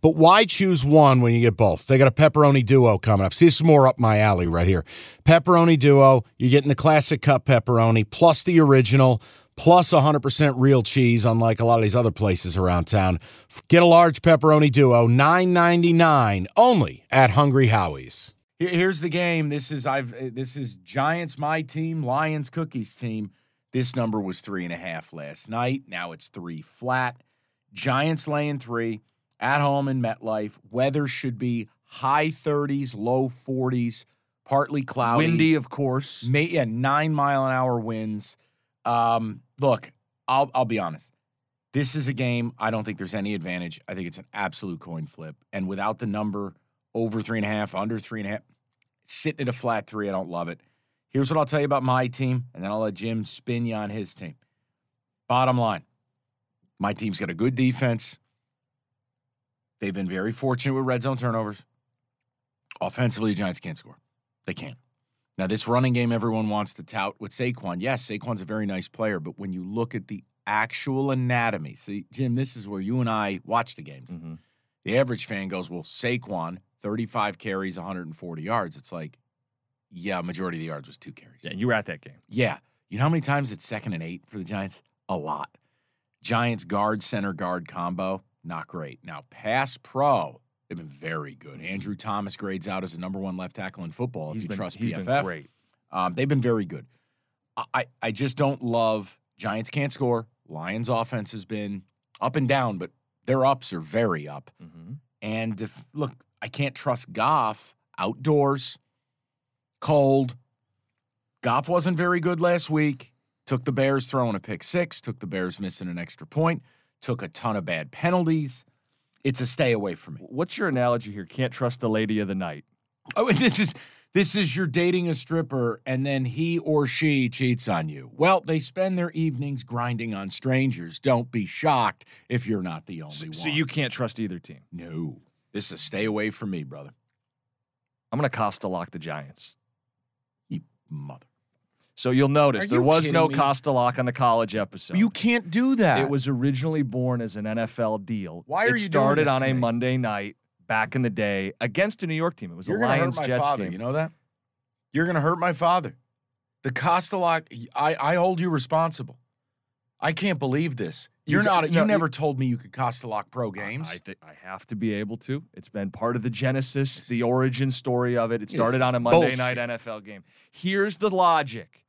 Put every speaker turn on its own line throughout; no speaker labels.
But why choose one when you get both? They got a pepperoni duo coming up. See, this is more up my alley right here. Pepperoni duo, you're getting the classic cup pepperoni plus the original plus 100% real cheese, unlike a lot of these other places around town. Get a large pepperoni duo, $9.99 only at Hungry Howie's.
Here's the game. This is I've uh, this is Giants my team, Lions cookies team. This number was three and a half last night. Now it's three flat. Giants laying three at home in MetLife. Weather should be high 30s, low 40s, partly cloudy.
Windy, of course.
May, yeah, nine mile an hour winds. Um, look, I'll I'll be honest. This is a game. I don't think there's any advantage. I think it's an absolute coin flip. And without the number over three and a half, under three and a half, sitting at a flat three, I don't love it. Here's what I'll tell you about my team, and then I'll let Jim spin you on his team. Bottom line, my team's got a good defense. They've been very fortunate with red zone turnovers. Offensively, the Giants can't score. They can't. Now, this running game everyone wants to tout with Saquon. Yes, Saquon's a very nice player, but when you look at the actual anatomy, see, Jim, this is where you and I watch the games.
Mm-hmm.
The average fan goes, Well, Saquon, 35 carries, 140 yards. It's like, yeah, majority of the yards was two carries.
Yeah, you were at that game.
Yeah. You know how many times it's second and eight for the Giants? A lot. Giants guard, center guard combo, not great. Now, pass pro, they've been very good. Andrew Thomas grades out as the number one left tackle in football
He's
if you
been,
trust
he's
PFF.
been great.
Um, they've been very good. I, I, I just don't love Giants can't score. Lions offense has been up and down, but their ups are very up.
Mm-hmm.
And if look, I can't trust Goff outdoors, cold. Goff wasn't very good last week. Took the Bears throwing a pick six, took the Bears missing an extra point, took a ton of bad penalties. It's a stay away from me.
What's your analogy here? Can't trust the lady of the night.
Oh, this is this is you're dating a stripper and then he or she cheats on you. Well, they spend their evenings grinding on strangers. Don't be shocked if you're not the only
So,
one.
so you can't trust either team.
no. This is a stay away from me, brother.
I'm going to Costa lock the Giants.
You mother.
So you'll notice
Are
there
you
was no
me?
Costa lock on the college episode.
You can't do that.
It was originally born as an NFL deal.
Why are
it
you doing
started
this
on
to
a
me?
Monday night back in the day against a New York team. It was
You're
a
gonna
Lions
hurt my
Jets
father.
game.
You know that? You're gonna hurt my father. The Costalock, I, I hold you responsible. I can't believe this.
You
You're
got-
not.
no,
You
you-
never told me you could Costalock pro games.
I, think I have to be able to. It's been part of the genesis, the origin story of it. It started on a Monday
bullshit.
night NFL game. Here's the logic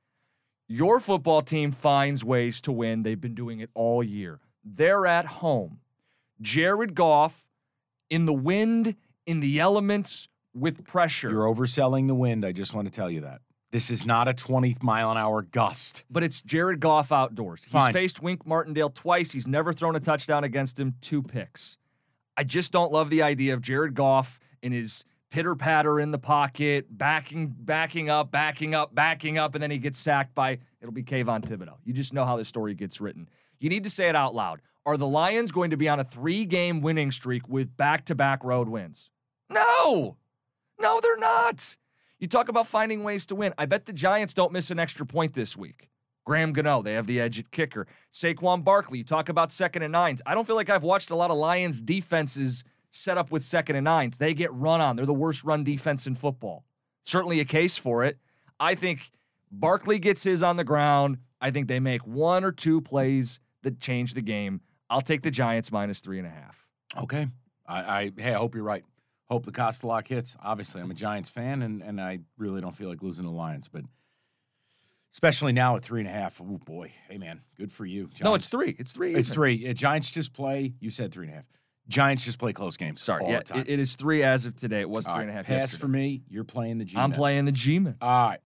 your football team finds ways to win. They've been doing it all year. They're at home. Jared Goff in the wind, in the elements, with pressure.
You're overselling the wind. I just want to tell you that. This is not a 20 mile an hour gust.
but it's Jared Goff outdoors. He's
Fine.
faced Wink Martindale twice. He's never thrown a touchdown against him, two picks. I just don't love the idea of Jared Goff in his pitter patter in the pocket, backing, backing up, backing up, backing up, and then he gets sacked by it'll be Kayvon Thibodeaux. You just know how this story gets written. You need to say it out loud. Are the Lions going to be on a three game winning streak with back to back road wins? No, no, they're not. You talk about finding ways to win. I bet the Giants don't miss an extra point this week. Graham Gano, they have the edge at kicker. Saquon Barkley, you talk about second and nines. I don't feel like I've watched a lot of Lions defenses set up with second and nines. They get run on. They're the worst run defense in football. Certainly a case for it. I think Barkley gets his on the ground. I think they make one or two plays that change the game. I'll take the Giants minus three and a half.
Okay. I, I hey, I hope you're right. Hope the Costalock hits. Obviously, I'm a Giants fan, and, and I really don't feel like losing the Lions, but especially now at three and a half. Oh boy, hey man, good for you.
No, it's three. It's three.
It's three. Giants just play. You said three and a half. Giants just play close games.
Sorry, yeah, it- it is three as of today. It was
All
three and a half
pass
yesterday.
for me. You're playing the G.
I'm playing the G-man.
All right.